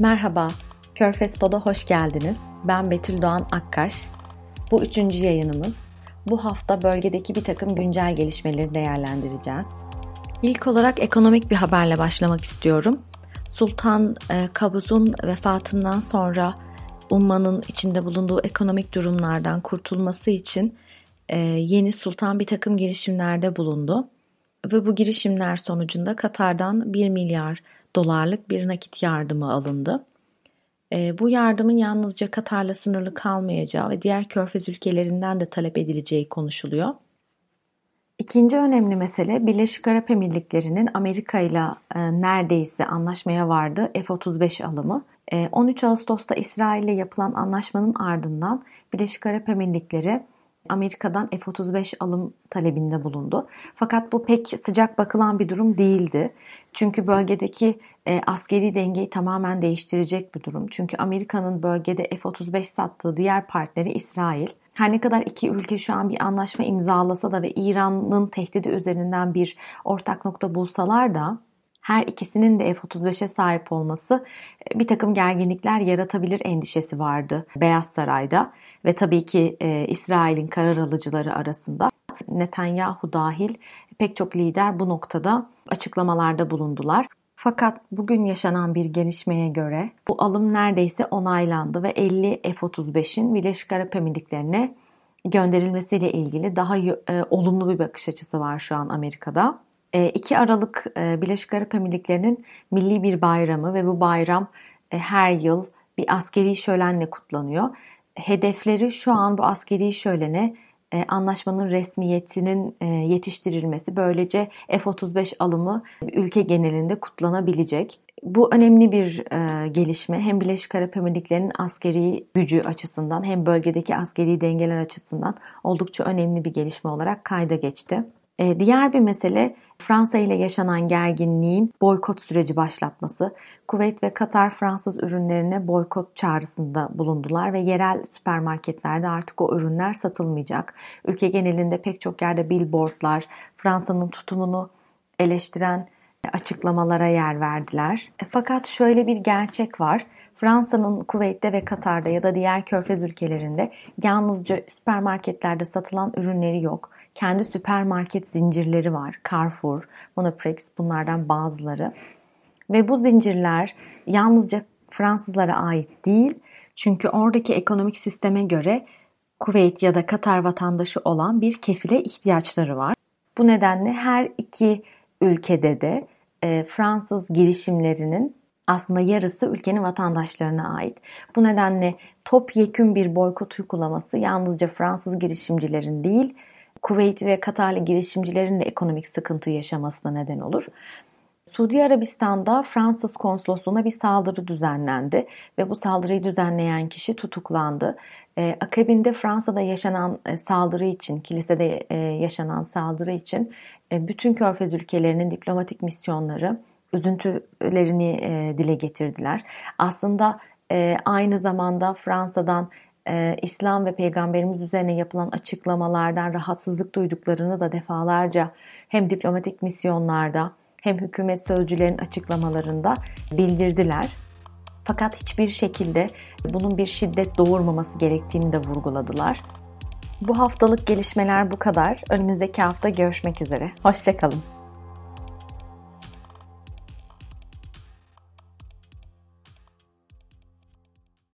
Merhaba, Körfez Pod'a hoş geldiniz. Ben Betül Doğan Akkaş. Bu üçüncü yayınımız. Bu hafta bölgedeki bir takım güncel gelişmeleri değerlendireceğiz. İlk olarak ekonomik bir haberle başlamak istiyorum. Sultan e, Kabuz'un vefatından sonra ummanın içinde bulunduğu ekonomik durumlardan kurtulması için e, yeni sultan bir takım girişimlerde bulundu. Ve bu girişimler sonucunda Katar'dan 1 milyar dolarlık bir nakit yardımı alındı. E, bu yardımın yalnızca Katar'la sınırlı kalmayacağı ve diğer körfez ülkelerinden de talep edileceği konuşuluyor. İkinci önemli mesele Birleşik Arap Emirlikleri'nin Amerika ile neredeyse anlaşmaya vardı F-35 alımı. 13 Ağustos'ta İsrail ile yapılan anlaşmanın ardından Birleşik Arap Emirlikleri Amerika'dan F-35 alım talebinde bulundu. Fakat bu pek sıcak bakılan bir durum değildi. Çünkü bölgedeki e, askeri dengeyi tamamen değiştirecek bir durum. Çünkü Amerika'nın bölgede F-35 sattığı diğer partneri İsrail. Her ne kadar iki ülke şu an bir anlaşma imzalasa da ve İran'ın tehdidi üzerinden bir ortak nokta bulsalar da her ikisinin de F-35'e sahip olması e, bir takım gerginlikler yaratabilir endişesi vardı Beyaz Saray'da ve tabii ki e, İsrail'in karar alıcıları arasında. Netanyahu dahil pek çok lider bu noktada açıklamalarda bulundular. Fakat bugün yaşanan bir gelişmeye göre bu alım neredeyse onaylandı ve 50 F-35'in Birleşik Arap Emirlikleri'ne gönderilmesiyle ilgili daha e, olumlu bir bakış açısı var şu an Amerika'da. 2 e, Aralık e, Birleşik Arap Emirlikleri'nin milli bir bayramı ve bu bayram e, her yıl bir askeri şölenle kutlanıyor. Hedefleri şu an bu askeri şölene anlaşmanın resmiyetinin yetiştirilmesi böylece F-35 alımı ülke genelinde kutlanabilecek. Bu önemli bir gelişme hem Birleşik Arap Emirlikleri'nin askeri gücü açısından hem bölgedeki askeri dengeler açısından oldukça önemli bir gelişme olarak kayda geçti. Diğer bir mesele Fransa ile yaşanan gerginliğin boykot süreci başlatması. Kuveyt ve Katar Fransız ürünlerine boykot çağrısında bulundular ve yerel süpermarketlerde artık o ürünler satılmayacak. Ülke genelinde pek çok yerde billboardlar Fransa'nın tutumunu eleştiren açıklamalara yer verdiler. E, fakat şöyle bir gerçek var. Fransa'nın Kuveyt'te ve Katar'da ya da diğer körfez ülkelerinde yalnızca süpermarketlerde satılan ürünleri yok kendi süpermarket zincirleri var. Carrefour, Monoprix bunlardan bazıları. Ve bu zincirler yalnızca Fransızlara ait değil. Çünkü oradaki ekonomik sisteme göre Kuveyt ya da Katar vatandaşı olan bir kefile ihtiyaçları var. Bu nedenle her iki ülkede de e, Fransız girişimlerinin aslında yarısı ülkenin vatandaşlarına ait. Bu nedenle topyekün bir boykot uygulaması yalnızca Fransız girişimcilerin değil, Kuveytli ve Katarlı girişimcilerin de ekonomik sıkıntı yaşamasına neden olur. Suudi Arabistan'da Fransız konsolosluğuna bir saldırı düzenlendi ve bu saldırıyı düzenleyen kişi tutuklandı. E, akabinde Fransa'da yaşanan e, saldırı için, kilisede e, yaşanan saldırı için e, bütün körfez ülkelerinin diplomatik misyonları üzüntülerini e, dile getirdiler. Aslında e, aynı zamanda Fransa'dan e, İslam ve Peygamberimiz üzerine yapılan açıklamalardan rahatsızlık duyduklarını da defalarca hem diplomatik misyonlarda hem hükümet sözcülerin açıklamalarında bildirdiler. Fakat hiçbir şekilde bunun bir şiddet doğurmaması gerektiğini de vurguladılar. Bu haftalık gelişmeler bu kadar. Önümüzdeki hafta görüşmek üzere. Hoşçakalın.